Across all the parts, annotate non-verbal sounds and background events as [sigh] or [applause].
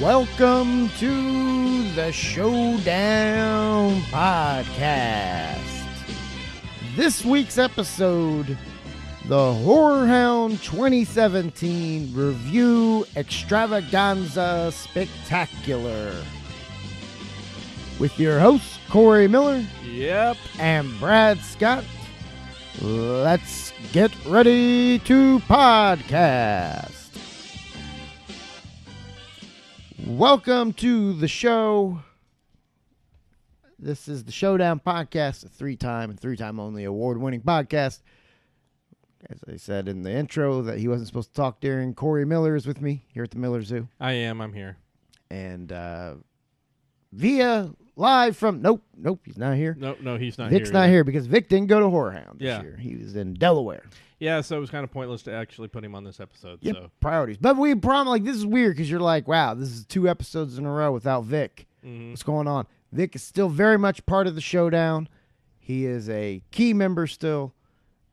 Welcome to the Showdown Podcast. This week's episode, the Horror Hound 2017 Review Extravaganza Spectacular. With your hosts, Corey Miller Yep. and Brad Scott. Let's get ready to podcast. Welcome to the show. This is the Showdown Podcast, a three time and three time only award winning podcast. As I said in the intro, that he wasn't supposed to talk during. Corey Miller is with me here at the Miller Zoo. I am. I'm here. And uh, via live from, nope, nope, he's not here. No, no, he's not Vic's here. not here because Vic didn't go to Horror Hound this Yeah. year. He was in Delaware. Yeah, so it was kind of pointless to actually put him on this episode. Yep, So, priorities. But we prom like this is weird because you're like, wow, this is two episodes in a row without Vic. mhm. What's going on? Vic is still very much part of the showdown. He is a key member still,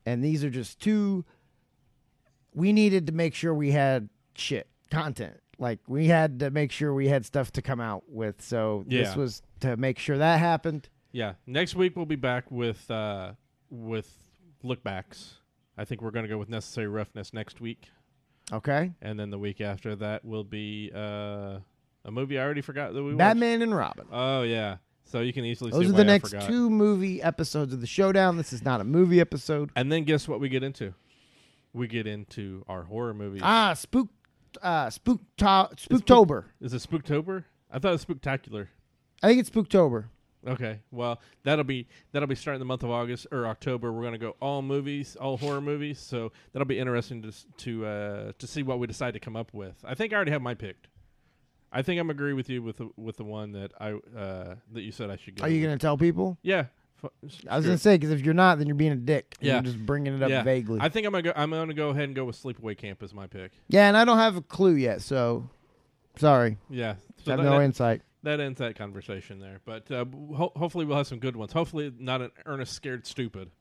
and these are just two. We needed to make sure we had shit content. Like we had to make sure we had stuff to come out with. So this was to make sure that happened. yeah. Next week we'll be back with uh with lookbacks. I think we're gonna go with necessary roughness next week, Okay. and then the week after that will be uh a movie I already forgot that we watched. Batman and Robin. Oh yeah. So you can easily Those are the I next forgot. two movie episodes of the showdown. This is not a movie episode. And then guess what we get into? We get into our horror movies. Ah, spook, uh, spook, spooktober. Is it Spooktober? I thought it was Spooktacular. I think it's spooktober. Okay, well that'll be that'll be starting the month of August or October. We're gonna go all movies, all horror movies. So that'll be interesting to to uh, to see what we decide to come up with. I think I already have my picked. I think I'm agree with you with the, with the one that I uh, that you said I should go. Are you with. gonna tell people? Yeah. I was gonna say because if you're not, then you're being a dick. and Yeah. you're just bringing it up Yeah. vaguely. I think I'm gonna go. I'm gonna go ahead and go with Sleepaway Camp as my pick. yeah, and I don't have a clue yet, so sorry, Yeah. So have that, no that, insight. That ends that conversation there. But uh, ho- hopefully we'll have some good ones. Hopefully not an Ernest Scared Stupid.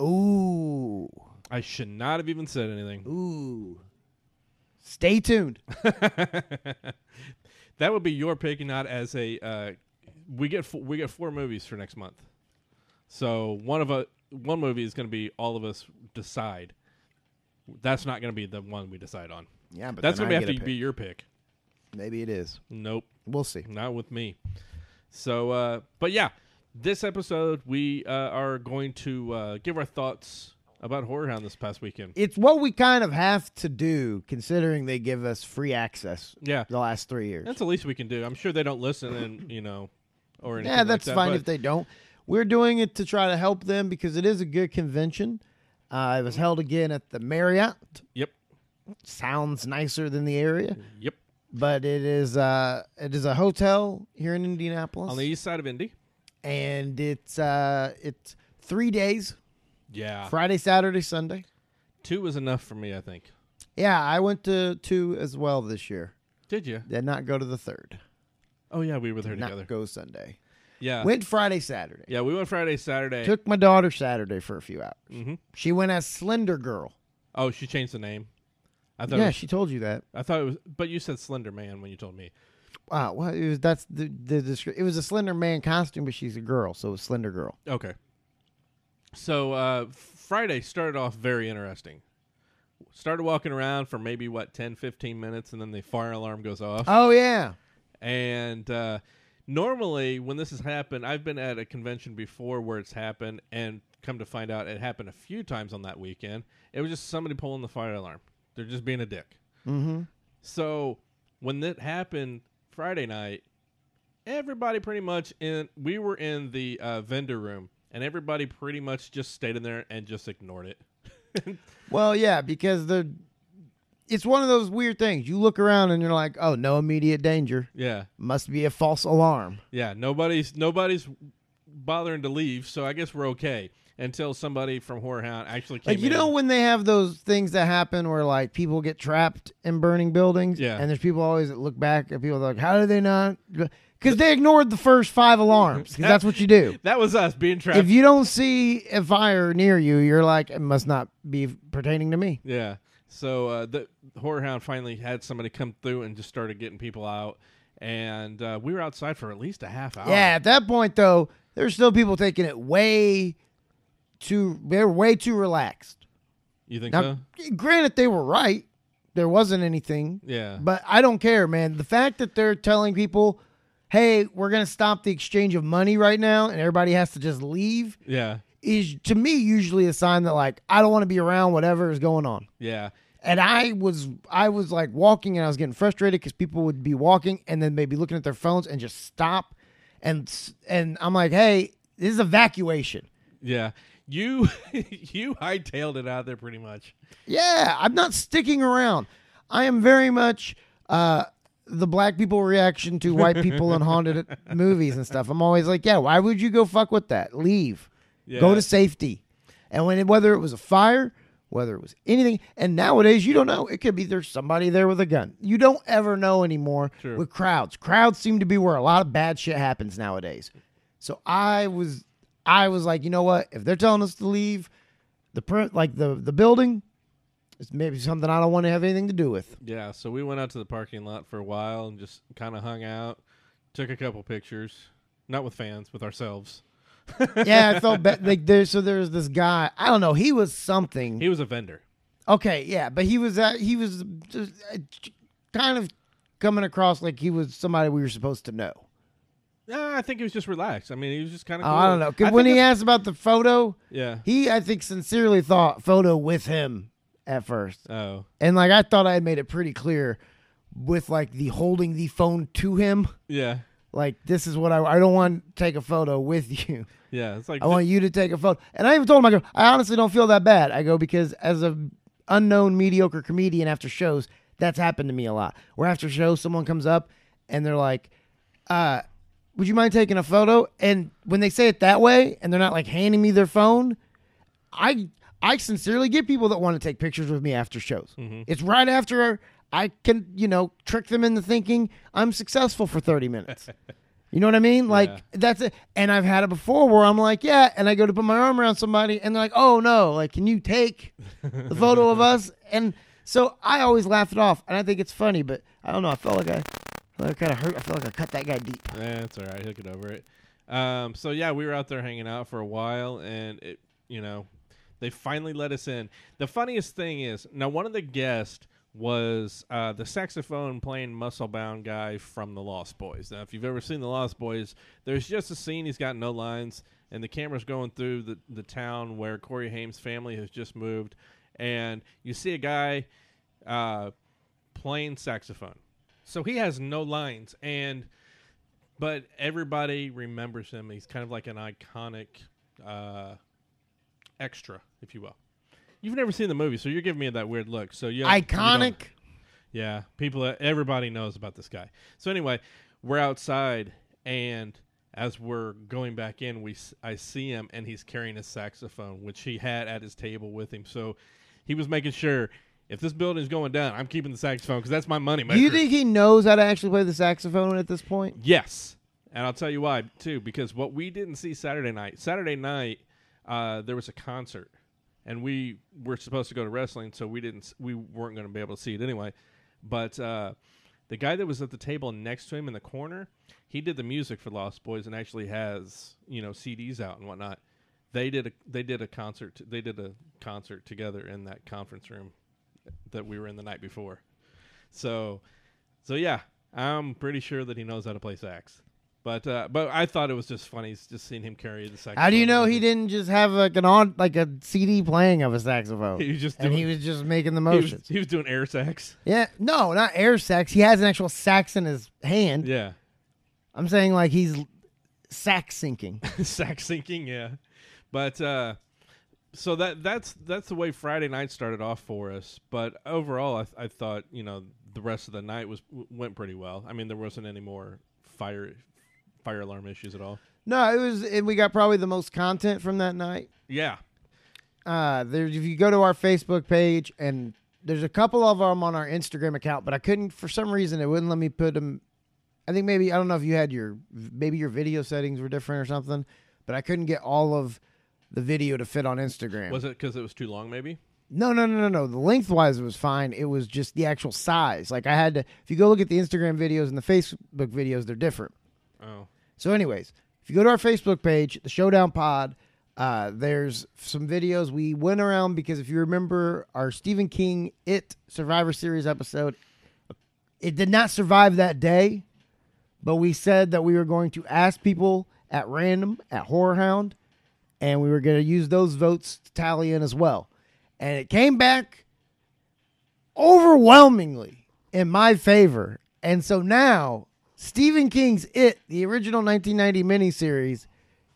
Ooh, I should not have even said anything. ooh. Stay tuned. [laughs] that would be your pick, not as a. Uh, we get four, we get four movies for next month, so one of a one movie is going to be all of us decide. That's not going to be the one we decide on. Yeah, but That's going to have to be your pick. Maybe it is. Nope, We'll see. not with me. So, uh, but yeah, this episode we uh, are going to uh, give our thoughts about Horror Hound this past weekend. It's what we kind of have to do, considering they give us free access Yeah, the last three years. that's the least we can do. I'm sure they don't listen, and you know, or anything Yeah, like that's that, fine if they don't. We're doing it to try to help them because it is a good convention. Uh, it was held again at the Marriott. Yep. Sounds nicer than the area, Yep. But it is uh, it is a hotel here in Indianapolis, On the east side of Indy. and it's uh, it's three days: Yeah. Friday, Saturday, Sunday. Two was enough for me, I think. Yeah, I went to two as well this year. Did you? Did not go to the third. Oh yeah, we were there Did not together. go Sunday. Yeah. Went Friday, Saturday. yeah, we went Friday, Saturday. Took my daughter Saturday for a few hours. hmm She went as Slender Girl. Oh, she changed the name. I thought. Yeah, was, she told you that. I thought it was, but you said Slender Man when you told me. Wow, well, it was that's the the it was a Slender Man costume, but she's a girl, so it was Slender Girl. Okay. So uh, Friday started off very interesting. Started walking around for maybe what 10, 15 minutes, and then the fire alarm goes off. Oh yeah, And uh, normally, when this has happened, I've been at a convention before where it's happened, and come to find out, it happened a few times on that weekend. It was just somebody pulling the fire alarm. They're just being a dick. mm-hmm. So when that happened Friday night, everybody pretty much in we were in the uh, vendor room, and everybody pretty much just stayed in there and just ignored it. [laughs] Well, yeah, because the it's one of those weird things. You look around and you're like, oh, no immediate danger. Yeah, Must be a false alarm. yeah. Nobody's nobody's bothering to leave, so I guess we're okay until somebody from Horror Hound actually came. Like you in. know when they have those things that happen where like people get trapped in burning buildings, Yeah. and there's people always that look back at people like, how did they not? Because they ignored the first five alarms. Because that's what you do. [laughs] that was us being trapped. If you don't see a fire near you, you're like, it must not be pertaining to me. yeah. So uh, the horror hound finally had somebody come through and just started getting people out, and uh, we were outside for at least a half hour. Yeah, at that point though, there's still people taking it way too. They're way too relaxed. you think Now, so? granted, they were right. There wasn't anything, Yeah, but I don't care, man. The fact that they're telling people, "Hey, we're gonna stop the exchange of money right now," and everybody has to just leave, yeah, is to me usually a sign that like I don't want to be around whatever is going on. yeah, And I was I was like walking and I was getting frustrated because people would be walking and then maybe looking at their phones and just stop, and and I'm like, hey, this is evacuation. yeah. You [laughs] you hightailed it out there pretty much. Yeah, I'm not sticking around. I am very much uh, the black people reaction to white people in haunted [laughs] movies and stuff. I'm always like, yeah, why would you go fuck with that? Leave. Yeah. Go to safety. And when it, whether it was a fire, whether it was anything, and nowadays you don't know. It could be there's somebody there with a gun. You don't ever know anymore True. with crowds. Crowds seem to be where a lot of bad shit happens nowadays. So I was I was like, you know what? If they're telling us to leave the print like the the building, it's maybe something I don't want to have anything to do with. Yeah, so we went out to the parking lot for a while and just kind of hung out, took a couple pictures, not with fans, with ourselves. [laughs] yeah, I felt bad. [laughs] Like there, so there's this guy. I don't know. He was something. He was a vendor. Okay, yeah, but he was uh, he was just, uh, kind of coming across like he was somebody we were supposed to know. Yeah, I think he was just relaxed. I mean, he was just kind of. Oh, I don't know. 'Cause when he asked about the photo, yeah. he I think sincerely thought photo with him at first, Oh, and like I thought I had made it pretty clear with like the holding the phone to him. yeah, Like this is what I I don't want to take a photo with [laughs] you. yeah. It's like I want you to take a photo. And I even told him, I go, I honestly don't feel that bad. I go, because as a unknown mediocre comedian after shows, that's happened to me a lot. Where after shows, someone comes up and they're like, uh, would you mind taking a photo? And when they say it that way and they're not like handing me their phone, I I sincerely get people that want to take pictures with me after shows. Mm-hmm. It's right after I can, you know, trick them into thinking I'm successful for 30 minutes. [laughs] You know what I mean? Like Yeah. that's it. And I've had it before where I'm like, yeah, and I go to put my arm around somebody, and they're like, oh no, like can you take the photo of [laughs] us? And so I always laugh it off, and I think it's funny, but I don't know. I felt like I, I kind of hurt. I felt like I cut that guy deep. That's all right. He'll get over it. Um, so yeah, we were out there hanging out for a while, and it, you know, they finally let us in. The funniest thing is now one of the guests was uh, the saxophone playing muscle bound guy from the Lost Boys. Now, if you've ever seen the Lost Boys, there's just a scene. He's got no lines, and the camera's going through the the town where Corey Haim's family has just moved, and you see a guy uh, playing saxophone. So he has no lines, and but everybody remembers him. He's kind of like an iconic uh, extra, if you will. You've never seen the movie, so you're giving me that weird look. So you Iconic. yeah, people, everybody knows about this guy. So anyway, we're outside, and as we're going back in, we I see him, and he's carrying a saxophone, which he had at his table with him. So he was making sure if this building's going down, I'm keeping the saxophone because that's my money maker. Do you think he knows how to actually play the saxophone at this point? Yes, and I'll tell you why too. Because what we didn't see Saturday night, Saturday night, uh, there was a concert, and we were supposed to go to wrestling, so we didn't. We weren't going to be able to see it anyway. But uh, the guy that was at the table next to him in the corner, he did the music for Lost Boys and actually has you know CDs out and whatnot. They did a they did a concert. They did a concert together in that conference room that we were in the night before. So, so yeah, I'm pretty sure that he knows how to play sax. But uh, but I thought it was just funny just seeing him carry the sax. How do you know he didn't just have like an on like a CD playing of a saxophone? He was just and he was just making the he was, motions. he was doing air sax. yeah, no, not air sax. He has an actual sax in his hand. Yeah, I'm saying like he's sax syncing. [laughs] sax syncing. Yeah, but uh, so that that's that's the way Friday night started off for us. But overall, I, th- I thought you know the rest of the night was w- went pretty well. I mean, there wasn't any more fire fire alarm issues at all. no, it was, and we got probably the most content from that night. Yeah, Uh, there, if you go to our Facebook page, and there's a couple of them on our Instagram account, but I couldn't for some reason it wouldn't let me put them. I think maybe I don't know if you had your maybe your video settings were different or something, but I couldn't get all of the video to fit on Instagram. was it because it was too long? Maybe. No, no, no, no, no. The lengthwise it was fine. It was just the actual size. Like I had to. If you go look at the Instagram videos and the Facebook videos, they're different. Oh, So, anyways, if you go to our Facebook page, the Showdown Pod, uh, there's some videos we went around because if you remember our Stephen King It Survivor Series episode, it did not survive that day, but we said that we were going to ask people at random at Horror Hound, and we were going to use those votes to tally in as well. And it came back overwhelmingly in my favor. And so now Stephen King's It, the original 1990 miniseries,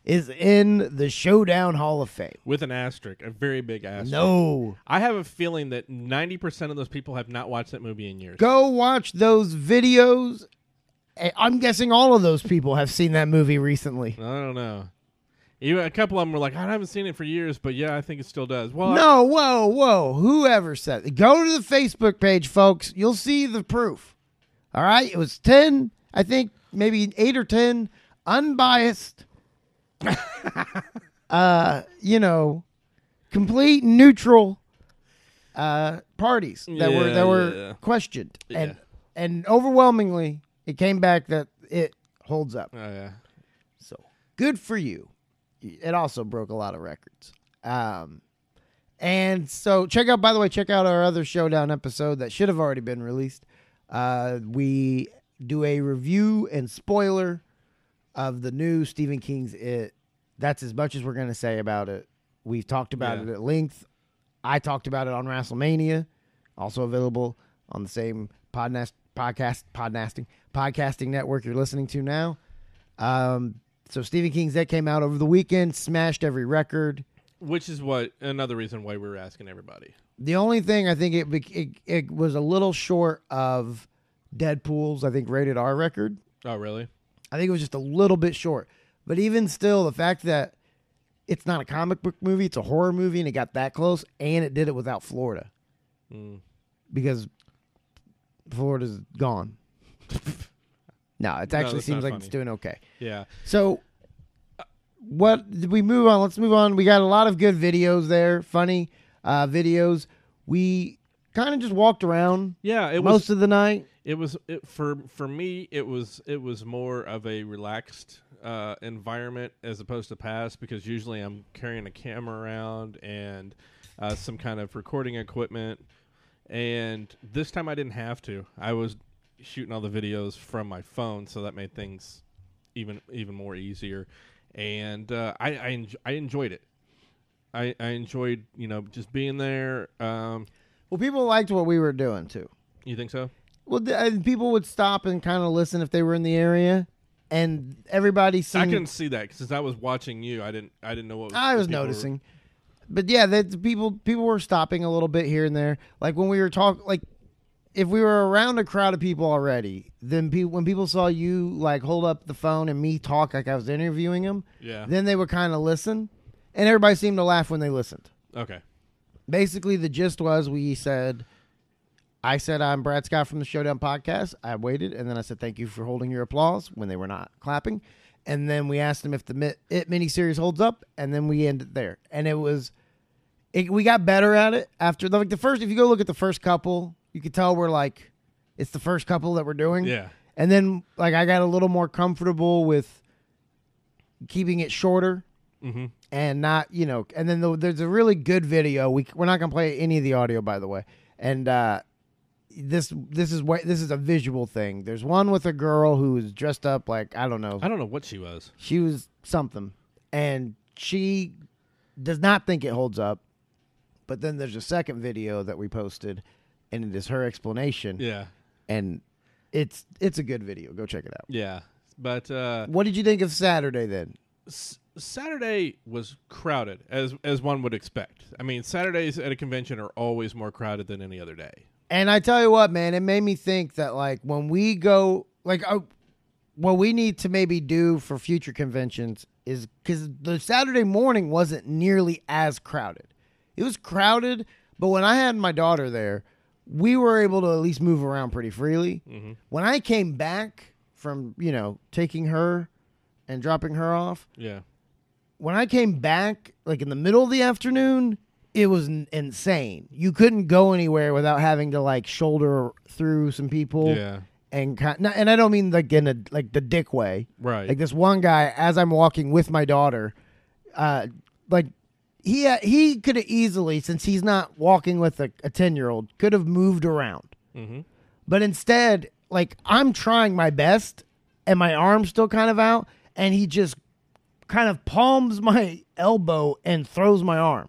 is in the Showdown Hall of Fame. with an asterisk, a very big asterisk. No. I have a feeling that ninety percent of those people have not watched that movie in years. Go watch those videos. Eh, I'm guessing all of those people have seen that movie recently. I don't know. Even a couple of them were like, I haven't seen it for years, but yeah, I think it still does. Well, I- No, whoa, whoa. Whoever said it. Go to the Facebook page, folks. You'll see the proof. All right? It was 10, I think maybe 8 or 10 unbiased [laughs] uh, you know, complete neutral uh parties that were that were yeah. questioned. And Yeah. and overwhelmingly it came back that it holds up. oh yeah, So good for you. It also broke a lot of records. Um, and so check out. By the way, check out our other showdown episode that should have already been released. Uh, we do a review and spoiler of the new Stephen King's It. That's as much as we're going to say about it. We've talked about Yeah. it at length. I talked about it on WrestleMania, also available on the same podnast, podcast podcasting podcasting network you're listening to now. Um, so Stephen King's That came out over the weekend, smashed every record. which is what another reason why we were asking everybody. The only thing I think it, it it was a little short of Deadpool's I think rated R record. Oh really? I think it was just a little bit short. But even still, the fact that it's not a comic book movie, it's a horror movie, and it got that close, and it did it without Florida Mm. because Florida's gone. [laughs] no, it actually that's seems like it's doing okay. Yeah, So, what did we move on? Let's move on. We got a lot of good videos there, funny uh, videos. We kind of just walked around yeah. It most was. of the night. It was it, for for me. It was it was more of a relaxed uh, environment as opposed to past because usually I'm carrying a camera around and uh, some kind of recording equipment, and this time I didn't have to. I was shooting all the videos from my phone, so that made things even even more easier. And uh, I I, enj- I enjoyed it. I, I enjoyed you know just being there. Um, Well, people liked what we were doing too. you think so? Well, th- people would stop and kind of listen if they were in the area, and everybody I seemed. couldn't see that since I was watching you. I didn't. I didn't know what. I was people were- noticing, but yeah, that people people were stopping a little bit here and there. Like when we were talking, like if we were around a crowd of people already, then pe- when people saw you like hold up the phone and me talk like I was interviewing them, yeah. then they would kind of listen, and everybody seemed to laugh when they listened. okay. Basically, the gist was we said, I said I'm Brad Scott from the Showdown Podcast. I waited, and then I said thank you for holding your applause when they were not clapping, and then we asked them if the mi- it miniseries holds up, and then we ended there, and it was, it, we got better at it after like the first. If you go look at the first couple, you could tell we're like, it's the first couple that we're doing, Yeah. and then like I got a little more comfortable with keeping it shorter Mm-hmm. and not you know and then the, there's a really good video. We we're not gonna play any of the audio by the way. And uh this this is what this is a visual thing. There's one with a girl who's dressed up like i don't know. I don't know what she was. she was something. And she does not think it holds up. But then there's a second video that we posted and it is her explanation Yeah. and it's it's a good video go check it out Yeah. But uh, what did you think of saturday then S- Saturday was crowded, as as one would expect. I mean, Saturdays at a convention are always more crowded than any other day. And I tell you what, man, it made me think that like when we go, like, uh, what we need to maybe do for future conventions is because the Saturday morning wasn't nearly as crowded. It was crowded, but when I had my daughter there, we were able to at least move around pretty freely. Mm-hmm. When I came back from, you know, taking her and dropping her off, Yeah. when I came back, like in the middle of the afternoon, it was n- insane. You couldn't go anywhere without having to like shoulder through some people Yeah. and kind and I don't mean like in a like the dick way. Right. Like this one guy, as I'm walking with my daughter, uh, like he he could have easily, since he's not walking with a ten year old, could have moved around. hmm But instead, like I'm trying my best, and my arm's still kind of out, and he just kind of palms [laughs] my elbow and throws my arm.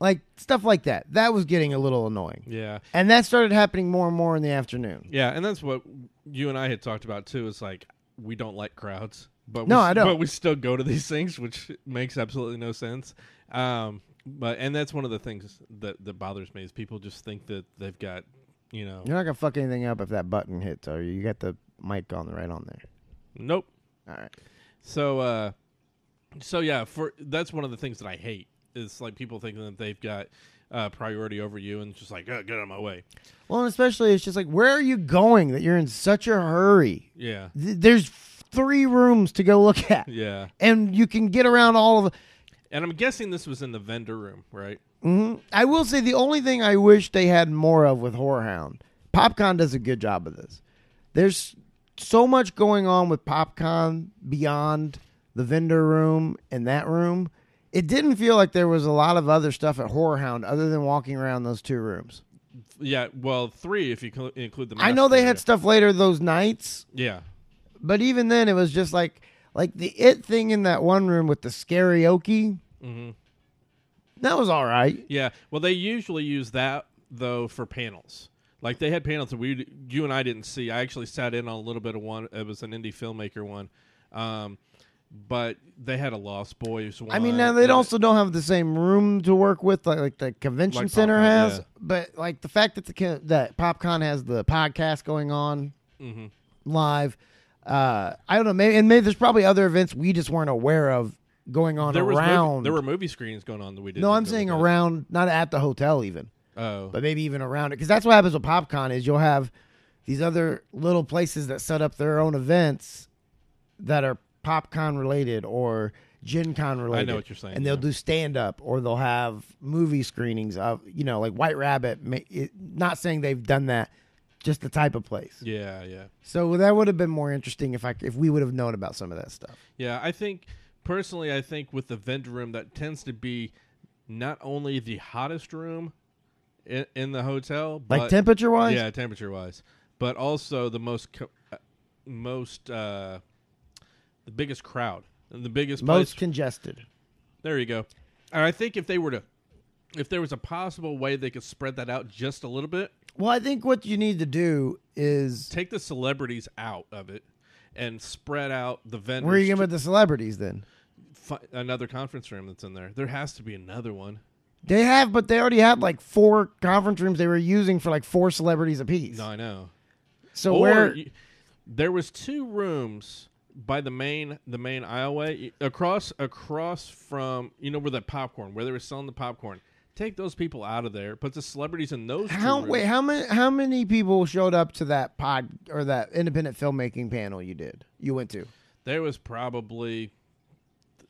Like stuff like that. That was getting a little annoying. Yeah. And that started happening more and more in the afternoon. Yeah, and that's what you and I had talked about too. Is like we don't like crowds, but No, we, I don't. But we still go to these [laughs] things, which makes absolutely no sense. Um, but and that's one of the things that that bothers me is people just think that they've got, you know, You're not gonna fuck anything up if that button hits, are you? You got the mic on the right on there. nope. All right. So, uh, so yeah, for that's one of the things that I hate is like people thinking that they've got uh, priority over you and just like oh, get out of my way. Well, and especially it's just like, where are you going that you're in such a hurry? Yeah, Th- There's three rooms to go look at, yeah. and you can get around all of. And I'm guessing this was in the vendor room, right? hmm I will say the only thing I wish they had more of with Horrorhound, PopCon does a good job of this. There's so much going on with PopCon beyond the vendor room and that room. It didn't feel like there was a lot of other stuff at Horrorhound other than walking around those two rooms. Yeah, well, three if you cl- include the. I know they master had stuff later those nights, Yeah, but even then it was just like like the it thing in that one room with the karaoke. Yeah. hmm That was all right. Yeah. Well, they usually use that though for panels. Like they had panels that we, you and I didn't see. I actually sat in on a little bit of one. It was an indie filmmaker one, um, but they had a Lost Boys one. I mean, now they and- also don't have the same room to work with like, like the convention Like center PopCon, has. yeah. But like the fact that the that PopCon has the podcast going on Mhm. live, uh, I don't know. Maybe and maybe there's probably other events we just weren't aware of going on There was movie- around. there were movie screenings going on that we didn't. no, I'm go saying look at. around, not at the hotel even. Oh, but maybe even around it because that's what happens with PopCon is you'll have these other little places that set up their own events that are PopCon related or Gen Con related. I know what you're saying, And they'll yeah. do stand up or they'll have movie screenings of you know like White Rabbit. not saying they've done that, just the type of place. yeah, yeah, So that would have been more interesting if I if we would have known about some of that stuff. yeah. I think personally, I think with the vendor room, that tends to be not only the hottest room in, in the hotel, Like but temperature wise, Yeah, temperature wise, but also the most co- uh, most uh, the biggest crowd and the biggest most place. congested. there you go. And I think if they were to, if there was a possible way they could spread that out just a little bit, Well, I think what you need to do is take the celebrities out of it, and spread out the vendors. where are you going to put the celebrities then? fi- another conference room that's in there. There has to be another one. They have, but they already had like four conference rooms they were using for like four celebrities apiece. No, I know. So or where? you- there was two rooms by the main the main aisleway across across from you know where the popcorn where they were selling the popcorn. Take those people out of there. Put the celebrities in those. How wait? How many? How many people showed up to that pod or that independent filmmaking panel you did? You went to? There was probably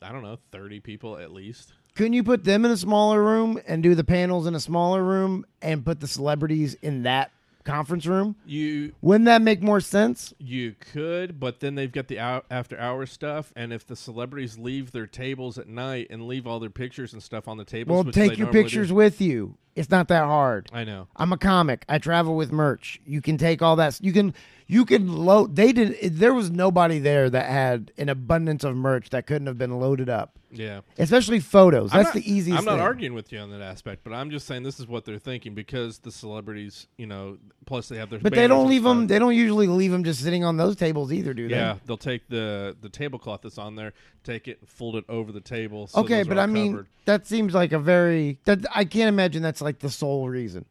I don't know thirty people at least. Couldn't you put them in a smaller room and do the panels in a smaller room and put the celebrities in that conference room? You Wouldn't that make more sense? you could, but then they've got the after hour stuff, and if the celebrities leave their tables at night and leave all their pictures and stuff on the tables, Well, take your normally do- pictures with you. It's not that hard. I know. I'm a comic. I travel with merch. You can take all that. You can you can load. They did. There was nobody there that had an abundance of merch that couldn't have been loaded up, Yeah. especially photos. I'm That's not- the easiest. I'm not thing. arguing with you on that aspect, but I'm just saying this is what they're thinking because the celebrities, you know, plus they have their. But they don't leave them. They don't usually leave them just sitting on those tables either, do they? Yeah, they'll take the the tablecloth that's on there, take it, and fold it over the table. So okay, but I mean, that seems like a very. That I can't imagine that's like the sole reason.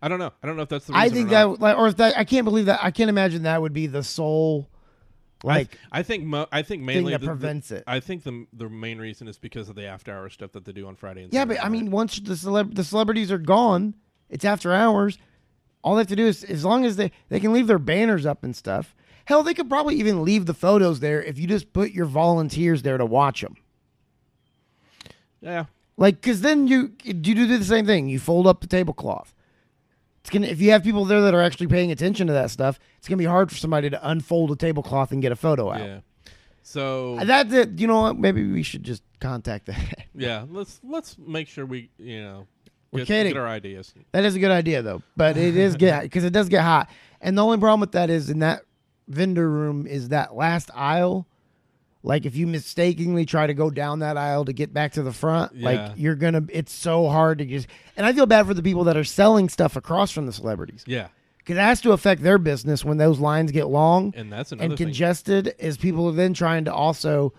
I don't know. I don't know if that's the. Reason I think that, like, or if that, I can't believe that. I can't imagine that would be the sole, like, I, I think mo- I think mainly that the- the- prevents it. I think the the main reason is because of the after hour stuff that they do on Friday and Yeah, Saturday but I night. mean, once the celeb- the celebrities are gone, it's after hours. All they have to do is, as long as they they can leave their banners up and stuff. Hell, they could probably even leave the photos there if you just put your volunteers there to watch them. yeah, Like, because then you you do the same thing. You fold up the tablecloth. It's gonna if you have people there that are actually paying attention to that stuff. It's gonna be hard for somebody to unfold a tablecloth and get a photo out. Yeah. So uh, That's it. You know what? Maybe we should just contact that. [laughs] yeah, let's let's make sure we you know We're get, kidding. get our ideas. That is a good idea though, but it is get [laughs] because it does get hot. And the only problem with that is in that vendor room is that last aisle. Like if you mistakenly try to go down that aisle to get back to the front, Yeah. like you're gonna. It's so hard to just. And I feel bad for the people that are selling stuff across from the celebrities Yeah, because it has to affect their business when those lines get long and that's another and thing. congested. Is people are then trying to also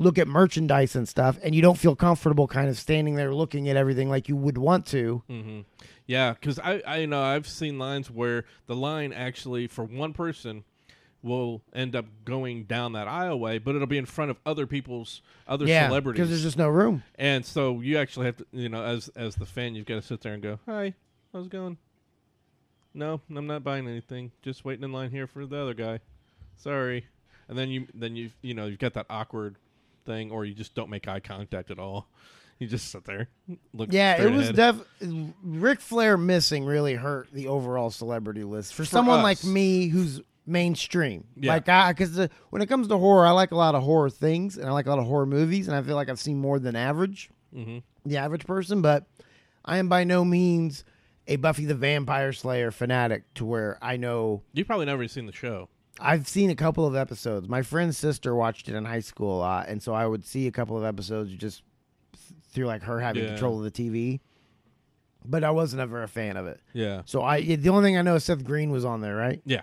look at merchandise and stuff, and you don't feel comfortable kind of standing there looking at everything like you would want to. hmm Yeah, because I I know I've seen lines where the line actually for one person will end up going down that aisleway, but it'll be in front of other people's other yeah, celebrities. because there's just no room. And so you actually have to, you know, as as the fan, you've got to sit there and go, "Hi, how's it going?" No, I'm not buying anything. Just waiting in line here for the other guy. Sorry. And then you then you you know you've got that awkward thing, or you just don't make eye contact at all. You just sit there, look. Yeah, it was def. Ric Flair missing really hurt the overall celebrity list for, someone like me who's mainstream. Yeah. Like I, because when it comes to horror, I like a lot of horror things and I like a lot of horror movies, and I feel like I've seen more than average, Mhm. the average person. But I am by no means a Buffy the Vampire Slayer fanatic to where I know You've probably never seen the show. I've seen a couple of episodes. My friend's sister watched it in high school a lot, and so I would see a couple of episodes just through like her having Yeah. control of the TV. But I wasn't ever a fan of it. Yeah. So I the only thing I know is Seth Green was on there, right? Yeah.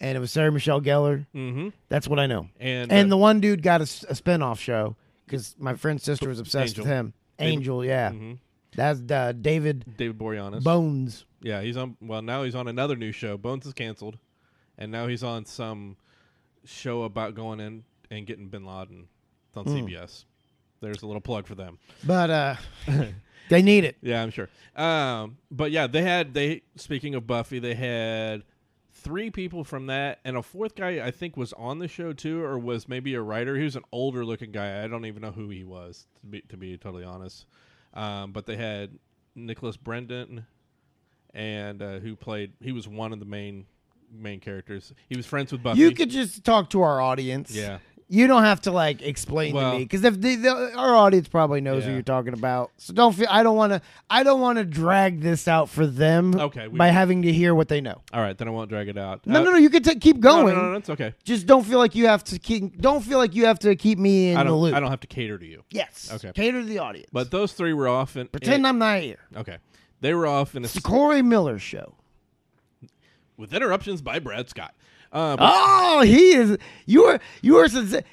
And it was Sarah Michelle Gellar. Mm-hmm. That's what I know. And And uh, the one dude got a, a spinoff show because my friend's sister was obsessed Angel. with him. Angel, yeah. mhm. That's uh, David David Boreanaz. Bones. Yeah, he's on. Well, now he's on another new show. Bones is canceled, and now he's on some show about going in and getting Bin Laden. It's on Hmm. CBS. There's a little plug for them. But uh, [laughs] they need it. Yeah, I'm sure. Um, but yeah, they had they. Speaking of Buffy, they had three people from that, and a fourth guy I think was on the show too, or was maybe a writer. He was an older looking guy. I don't even know who he was to be to be totally honest. Um, but they had Nicholas Brendon, and uh, who played. He was one of the main main characters. He was friends with Buffy. You could just talk to our audience. yeah. You don't have to like explain Well- to me because if the, the, our audience probably knows who you're talking about, so don't feel. I don't want to. I don't want to drag this out for them. Okay, we- by having to hear what they know. All right, then I won't drag it out. No, Uh, no, no. You can t- keep going. No, no, no, it's okay. Just don't feel like you have to keep. Don't feel like you have to keep me in I the loop. I don't have to cater to you. Yes. Okay. Cater to the audience. But those three were off and pretend I'm not here. okay. They were off in a It's the Corey Miller show. with interruptions by Brad Scott. Uh, Oh, he is. You are. You are.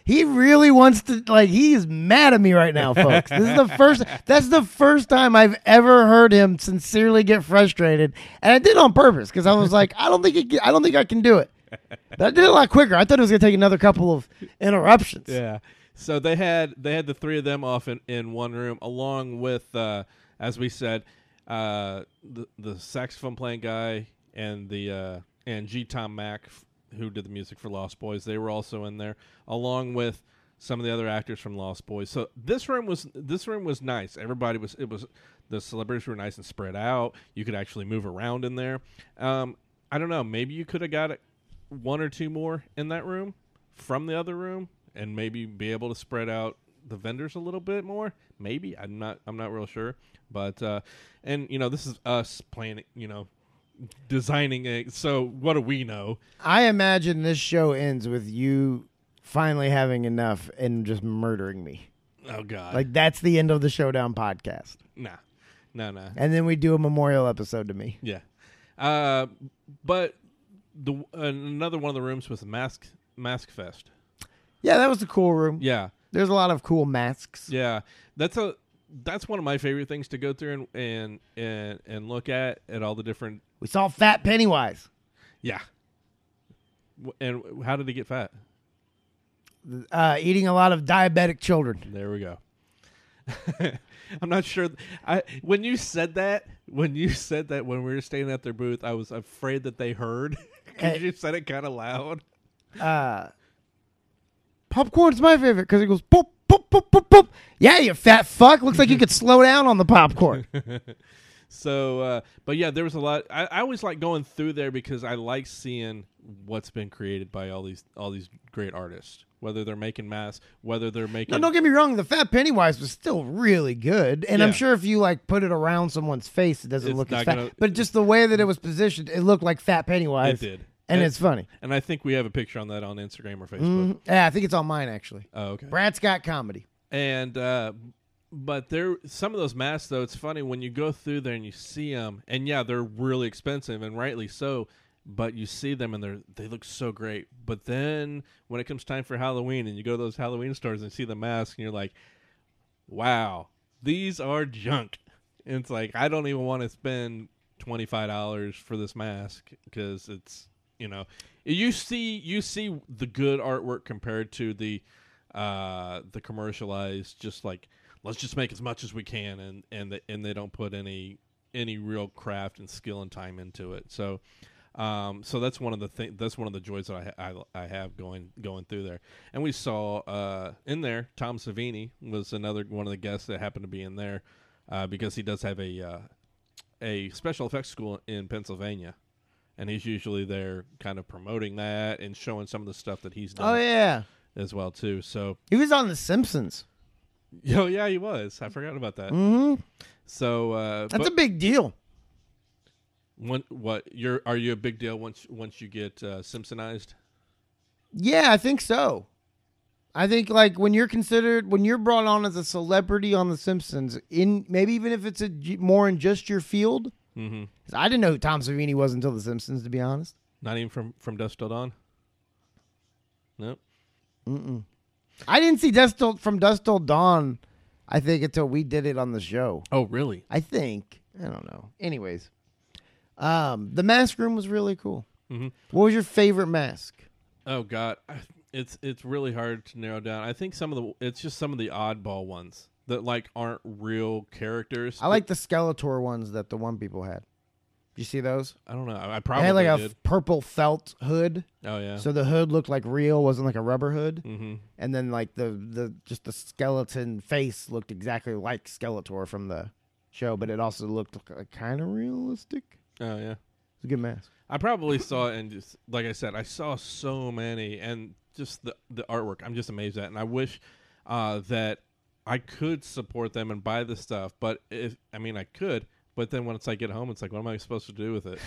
He really wants to. Like he is mad at me right now, folks. This is the [laughs] first. That's the first time I've ever heard him sincerely get frustrated, and I did it on purpose because I was like, I don't think. It, I don't think I can do it. But I did it a lot quicker. I thought it was gonna take another couple of interruptions. yeah. So they had they had the three of them off in, in one room, along with uh, as we said, uh, the the saxophone playing guy and the uh, and G Tom Mac, f- who did the music for Lost Boys. They were also in there, along with some of the other actors from Lost Boys. So this room was this room was nice. Everybody was it was the celebrities were nice and spread out. You could actually move around in there. Um, I don't know. Maybe you could have got one or two more in that room from the other room and maybe be able to spread out the vendors a little bit more maybe i'm not i'm not real sure but uh and you know this is us playing you know designing it. So what do we know? I imagine this show ends with you finally having enough and just murdering me. oh god. Like that's the end of the Showdown podcast, nah. No no and then we do a memorial episode to me. yeah. Uh but the another one of the rooms was mask mask fest. Yeah, that was a cool room. yeah. There's a lot of cool masks. Yeah, that's a that's one of my favorite things to go through and and and, and look at at all the different. We saw Fat Pennywise. Yeah. W- And how did he get fat? uh, eating a lot of diabetic children. There we go. [laughs] I'm not sure. I when you said that, when you said that when we were staying at their booth, I was afraid that they heard [laughs] Hey. because you said it kind of loud. Uh, popcorn's my favorite because it goes pop poop, poop, poop, poop. Yeah, you fat fuck. Looks like you could slow down on the popcorn. [laughs] So, uh, but yeah, there was a lot. I, I always like going through there because I like seeing what's been created by all these all these great artists. Whether they're making masks, whether they're making No, don't get me wrong. The fat Pennywise was still really good, and I'm Yeah. sure if you like put it around someone's face, it doesn't It's look as not fat. gonna- but just the way that it was positioned, it looked like fat Pennywise. it did, and it's funny. and I think we have a picture on that on Instagram or Facebook. Mhm. Yeah, I think it's on mine actually. Oh, okay. Brad Scott comedy. And uh, but there, some of those masks though, it's funny when you go through there and you see them, and yeah, they're really expensive and rightly so. But you see them and they're they look so great. But then when it comes time for Halloween and you go to those Halloween stores and see the mask and you're like, wow, these are junk. And it's like I don't even want to spend twenty five dollars for this mask because it's you know you see you see the good artwork compared to the uh the commercialized just like let's just make as much as we can and and they, and they don't put any any real craft and skill and time into it. So um so that's one of the thing that's one of the joys that I, I I have going going through there. And we saw uh in there Tom Savini was another one of the guests that happened to be in there uh because he does have a uh a special effects school in Pennsylvania and he's usually there kind of promoting that and showing some of the stuff that he's done Oh yeah, as well too so he was on The Simpsons. [laughs] Oh yeah, he was. I forgot about that. hmm So uh, That's but a big deal. when, what you're are you a big deal once once you get uh, Simpsonized? Yeah, I think so. I think like when you're considered when you're brought on as a celebrity on The Simpsons, in maybe even if it's a more in just your field. Mm-hmm. I didn't know who Tom Savini was until The Simpsons, to be honest. Not even from from Dusk Till Dawn. Nope. Mm-mm. I didn't see Dusk Till, from Dusk Till Dawn. I think until we did it on the show. Oh really? I think I don't know. Anyways, um, the mask room was really cool. Mm-hmm. What was your favorite mask? Oh god, it's it's really hard to narrow down. I think some of the it's just some of the oddball ones that like aren't real characters. I like the Skeletor ones that the one people had. You see those? I don't know. I, probably had like a did. purple felt hood, oh yeah. so the hood looked like real, wasn't like a rubber hood. mm-hmm. And then like the the just the skeleton face looked exactly like Skeletor from the show, but it also looked like kind of realistic. Oh yeah. It's a good mask. I probably saw it and just like I said, I saw so many and just the the artwork. I'm just amazed at, and I wish uh, that I could support them and buy the stuff. But if I mean, I could, but then once I get home, it's like, what am I supposed to do with it?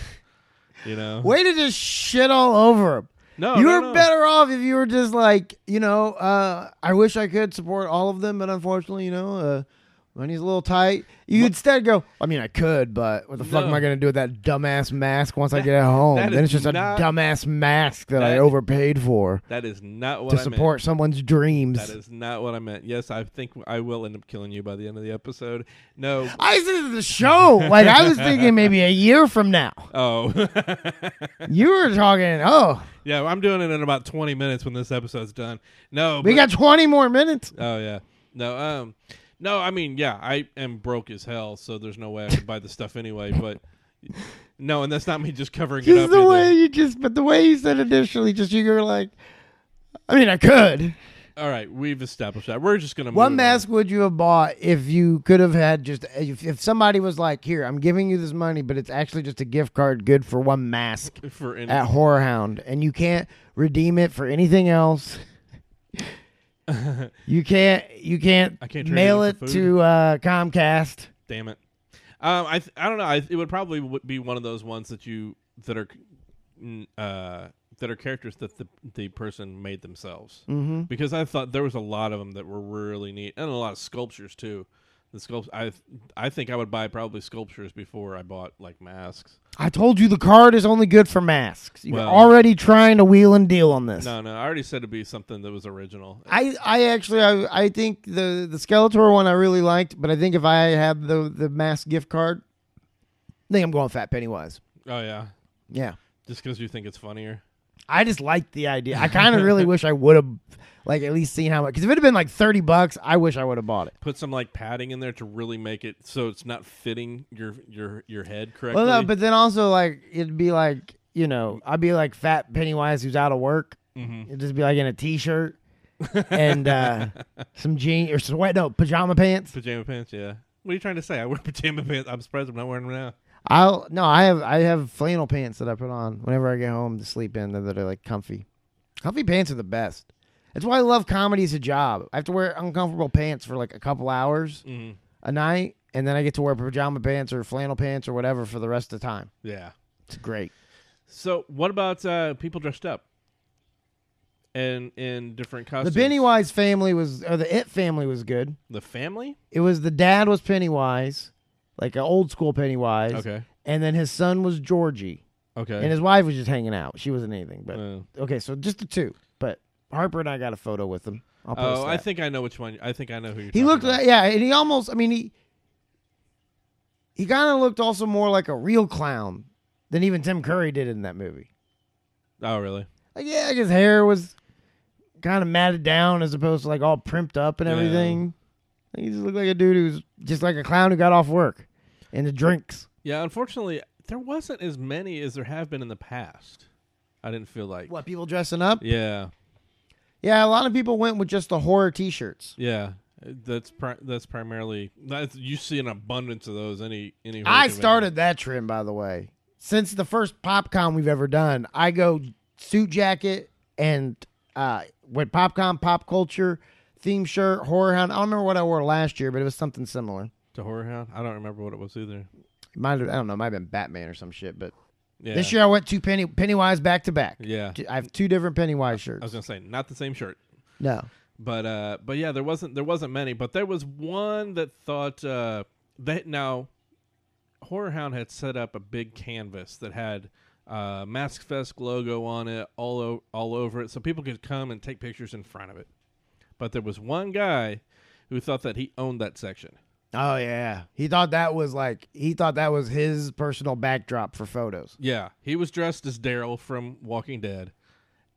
You know? [laughs] Way to just shit all over no, you no, were no. better off if you were just like, you know, uh, I wish I could support all of them, but unfortunately, you know, uh, money's a little tight. You instead go, I mean, I could, but what the fuck No. am I going to do with that dumbass mask once I get at home? that Then it's is just a dumbass mask that, I that- overpaid for That is not what to I meant. To support someone's dreams. That is not what I meant. Yes, I think I will end up killing you by the end of the episode. No. I said the show. like, I was thinking maybe a year from now. Oh. [laughs] You were talking, oh, yeah, I'm doing it in about 20 minutes when this episode's done. No. we but- got 20 more minutes. Oh yeah. No, um no, I mean, yeah, I am broke as hell, so there's no way I could buy the stuff anyway, but no, and that's not me just covering it Just up. the either. way you just, but the way you said initially, just you were like, I mean, I could. All right, we've established that. We're just gonna What move on. mask would you have bought if you could have had just if, if somebody was like, "Here, I'm giving you this money, but it's actually just a gift card good for one mask [laughs] for at Horror Hound, and you can't redeem it for anything else. [laughs] you can't you can't, I can't mail it it in for food? to uh, Comcast. damn it. Um, I th- I don't know. I, it would probably w- be one of those ones that you that are uh that are characters that the the person made themselves. Mm-hmm. Because I thought there was a lot of them that were really neat, and a lot of sculptures too. The sculpt I I think I would buy probably sculptures before I bought like masks. I told you the card is only good for masks. You're Well- already trying to wheel and deal on this. No, no, I already said it'd be something that was original. I, I actually I, I think the the Skeletor one I really liked, but I think if I had the the mask gift card, I think I'm going Fat Pennywise. Oh yeah, Yeah, just because you think it's funnier. I just liked the idea. I kind of really [laughs] wish I would have like at least seen how much. Because if it had been like thirty bucks, I wish I would have bought it. Put some like padding in there to really make it so it's not fitting your your your head correctly. Well, no, but then also like it'd be like you know I'd be like Fat Pennywise who's out of work. hmm It'd just be like in a t-shirt, and uh, [laughs] some jeans or sweat no pajama pants. Pajama pants, yeah. What are you trying to say? I wear pajama pants. I'm surprised I'm not wearing them now. I'll no, I have I have flannel pants that I put on whenever I get home to sleep in that are like comfy. Comfy pants are the best. That's why I love comedy as a job. I have to wear uncomfortable pants for like a couple hours hmm a night, and then I get to wear pajama pants or flannel pants or whatever for the rest of the time. Yeah. It's great. So, what about uh, people dressed up and in different costumes. The? Pennywise family was, or the It family was good. the family. It was the dad was Pennywise, like an old school Pennywise, Okay. and then his son was Georgie, Okay. and his wife was just hanging out. She wasn't anything, but okay, so just the two. But Harper and I got a photo with him. I'll post oh, I think I know which one. I think I know who you're. he talking looked about. like yeah, and he almost. I mean, he he kind of looked also more like a real clown than even Tim Curry did in that movie. Oh, really? Like yeah, like his hair was kind of matted down as opposed to like all primped up and Yeah. everything. He just looked like a dude who's just like a clown who got off work and the drinks. Yeah. Unfortunately, there wasn't as many as there have been in the past. I didn't feel like. What people dressing up? Yeah. Yeah, a lot of people went with just the horror T-shirts. Yeah. That's pri- that's primarily that's you see an abundance of those any any. I started that trend, by the way. Since the first PopCon we've ever done, I go suit jacket and uh, with PopCon pop culture theme shirt, horror hound. I don't remember what I wore last year, but it was something similar. to horror hound. I don't remember what it was either. Might have, I don't know, might have been Batman or some shit. But Yeah. this year I went two Penny Pennywise back to back. Yeah. I have two different Pennywise shirts. I was gonna say not the same shirt. No, but uh but yeah there wasn't there wasn't many but there was one that thought uh that now horror hound had set up a big canvas that had uh mask fest logo on it all o- all over it so people could come and take pictures in front of it but there was one guy who thought that he owned that section oh yeah, he thought that was like he thought that was his personal backdrop for photos. yeah he was dressed as daryl from walking dead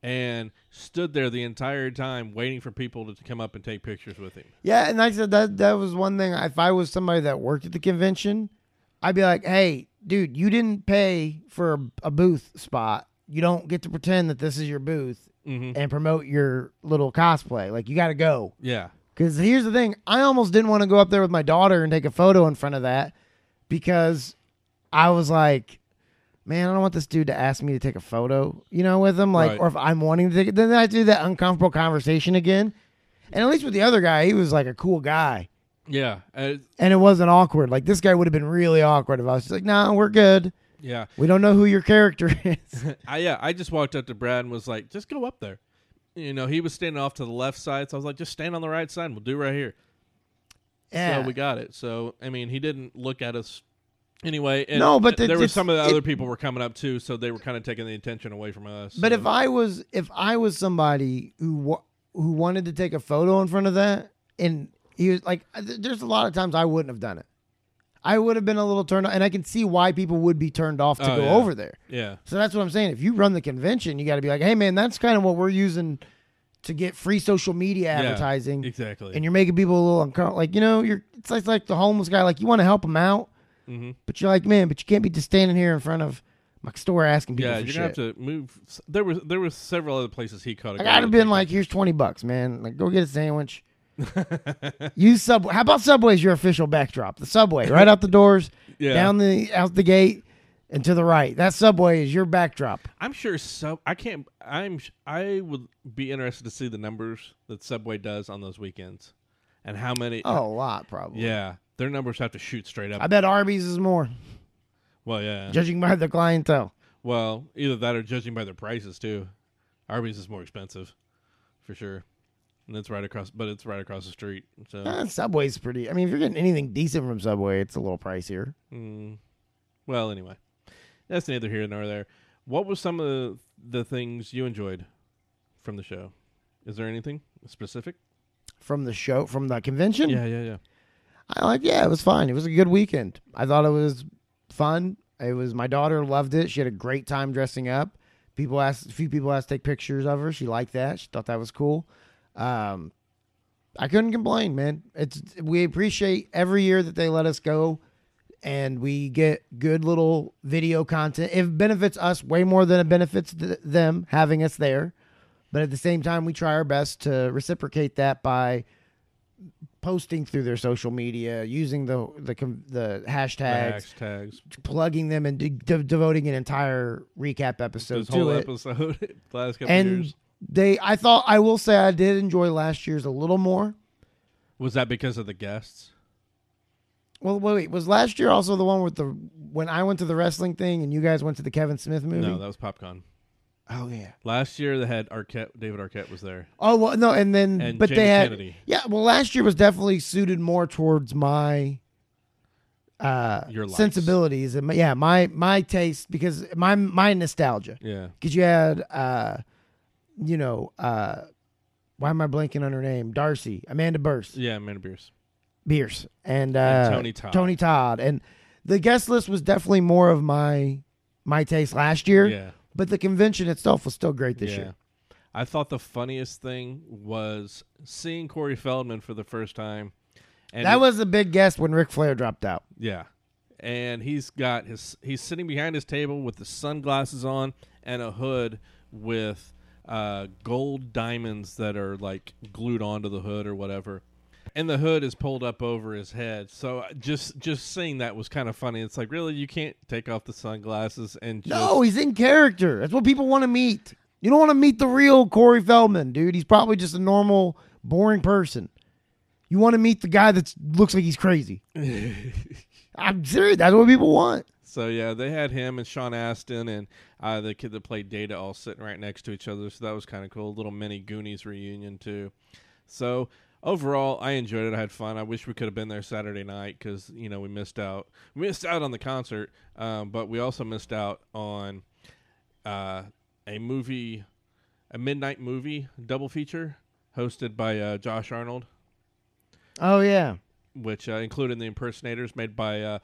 and stood there the entire time waiting for people to come up and take pictures with him Yeah, and I said that that was one thing. If I was somebody that worked at the convention, I'd be like, "Hey, dude, you didn't pay for a, a booth spot. You don't get to pretend that this is your booth mm-hmm. and promote your little cosplay. Like, you got to go." yeah Because here's the thing: I almost didn't want to go up there with my daughter and take a photo in front of that because I was like, "Man, I don't want this dude to ask me to take a photo, you know, with him. Like, Right. or if I'm wanting to take it, then I do that uncomfortable conversation again." And at least with the other guy, he was like a cool guy yeah uh, and it wasn't awkward. Like this guy would have been really awkward if I was just like, "No, we're good. Yeah We don't know who your character [laughs] is." [laughs] I yeah, I just walked up to Brad and was like, just go up there. You know, he was standing off to the left side, so I was like, just stand on the right side and we'll do right here. yeah, So we got it. So I mean, he didn't look at us anyway. And No, but there were some of the it- other people were coming up too, so they were kind of taking the attention away from us. but so- if I was if I was somebody who wa- who wanted to take a photo in front of that, and he was like, uh, there's a lot of times I wouldn't have done it. I would have been a little turned off, and I can see why people would be turned off to Oh, go yeah. over there. yeah, So that's what I'm saying. If you run the convention, you got to be like, hey man, that's kind of what we're using to get free social media Yeah, advertising. exactly. and you're making people a little uncomfortable. Like you know, you're it's like, like the homeless guy. Like you want to help him out, hmm but you're like, man, but you can't be just standing here in front of my store asking people yeah, for you're shit. gonna have to move. There was there was several other places he could have. like I'd have been like, here's twenty bucks, man. Like go get a sandwich. Use Subway. How about Subway's your official backdrop? The Subway, right out the doors, [laughs] yeah. down the out the gate, and to the right. That Subway is your backdrop. I'm sure sub. I can't. I'm. I would be interested to see the numbers that Subway does on those weekends, and how many. Oh, a lot probably. Yeah, their numbers have to shoot straight up. I bet Arby's is more, well, yeah. judging by the clientele. well, either that or judging by their prices too. Arby's is more expensive, for sure, and it's right across. But it's right across the street. So, Eh, Subway's pretty. I mean, if you're getting anything decent from Subway, it's a little pricier. mm, well, anyway, that's neither here nor there. What was some of the things you enjoyed from the show? Is there anything specific? From the show, from the convention, Yeah, yeah, yeah. I like. Yeah, it was fine. It was a good weekend. I thought it was fun. It was my daughter loved it. She had a great time dressing up. People asked a few people asked to take pictures of her. She liked that. She thought that was cool. Um, I couldn't complain, man. It's we appreciate every year that they let us go, and we get good little video content. It benefits us way more than it benefits th- them having us there. But at the same time, we try our best to reciprocate that by posting through their social media, using the the the hashtags, Hashtags. plugging them, and de- de- devoting an entire recap episode This to whole it. episode, the [laughs] last couple and years. They, I thought, I will say, I did enjoy last year's a little more. Was that because of the guests? Well, wait, was last year also the one with the when I went to the wrestling thing and you guys went to the Kevin Smith movie? No, that was PopCon. oh yeah. Last year they had Arquette. David Arquette was there, Oh well, no, and then and but Jamie they had Kennedy. yeah. Well, last year was definitely suited more towards my uh Your sensibilities and my, yeah, my my taste because my my nostalgia Yeah, because you had uh you know uh why am I blanking on her name? Darcy, Amanda Burst, yeah, Amanda Beers. Beers, and, uh, And Tony Todd. Tony Todd, and the guest list was definitely more of my my taste last year. Yeah, But the convention itself was still great this year. I thought the funniest thing was seeing Corey Feldman for the first time. And that was a big guest when Ric Flair dropped out. Yeah. And he's got his he's sitting behind his table with the sunglasses on and a hood with uh, gold diamonds that are like glued onto the hood or whatever. And the hood is pulled up over his head. So uh, just just seeing that was kind of funny. It's like really you can't take off the sunglasses and just No, he's in character. That's what people want to meet. You don't want to meet the real Corey Feldman, dude. He's probably just a normal, boring person. You want to meet the guy that looks like he's crazy. [laughs] I'm serious. That's what people want. So yeah, they had him and Sean Astin and uh, the kid that played Data all sitting right next to each other. So that was kind of cool. little mini Goonies reunion too. So overall, I enjoyed it. I had fun. I wish we could have been there Saturday night because you know we missed out. We missed out on the concert, um, but we also missed out on uh, a movie, a midnight movie double feature hosted by uh, Josh Arnold Oh yeah. which uh, included the impersonators made by uh,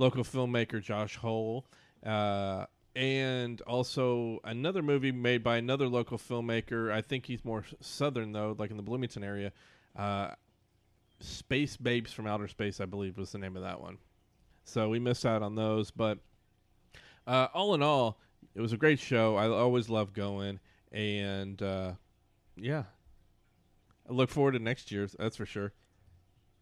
local filmmaker Josh Hole, uh, and also another movie made by another local filmmaker. I think he's more southern though, like in the Bloomington area. Uh, Space Babes from Outer Space, I believe, was the name of that one. So we missed out on those, but uh, all in all, it was a great show. I always love going, and uh, yeah, I look forward to next year's. That's for sure.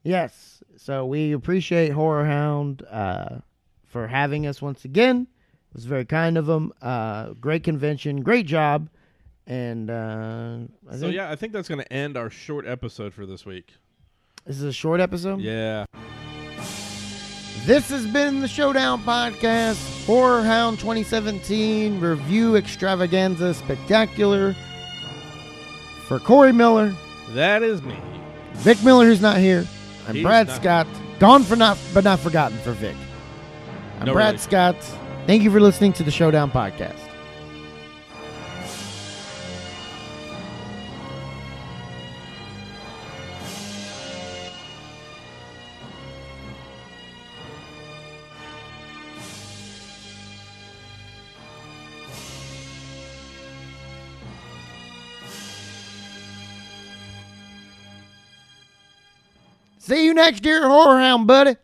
Yes. So we appreciate Horror Hound uh, for having us once again. It was very kind of them. Uh, great convention. Great job. And uh, I So think yeah, I think that's going to end our short episode for this week. this is a short episode. Yeah. This has been the Showdown Podcast, Horror Hound 2017 Review Extravaganza Spectacular. For Corey Miller, That is me. Vic Miller, who's not here, I'm He's Brad not- Scott. Gone for not, but not forgotten for Vic. I'm No, Brad really. Scott. Thank you for listening to the Showdown Podcast. See you next year, Horror Hound, buddy.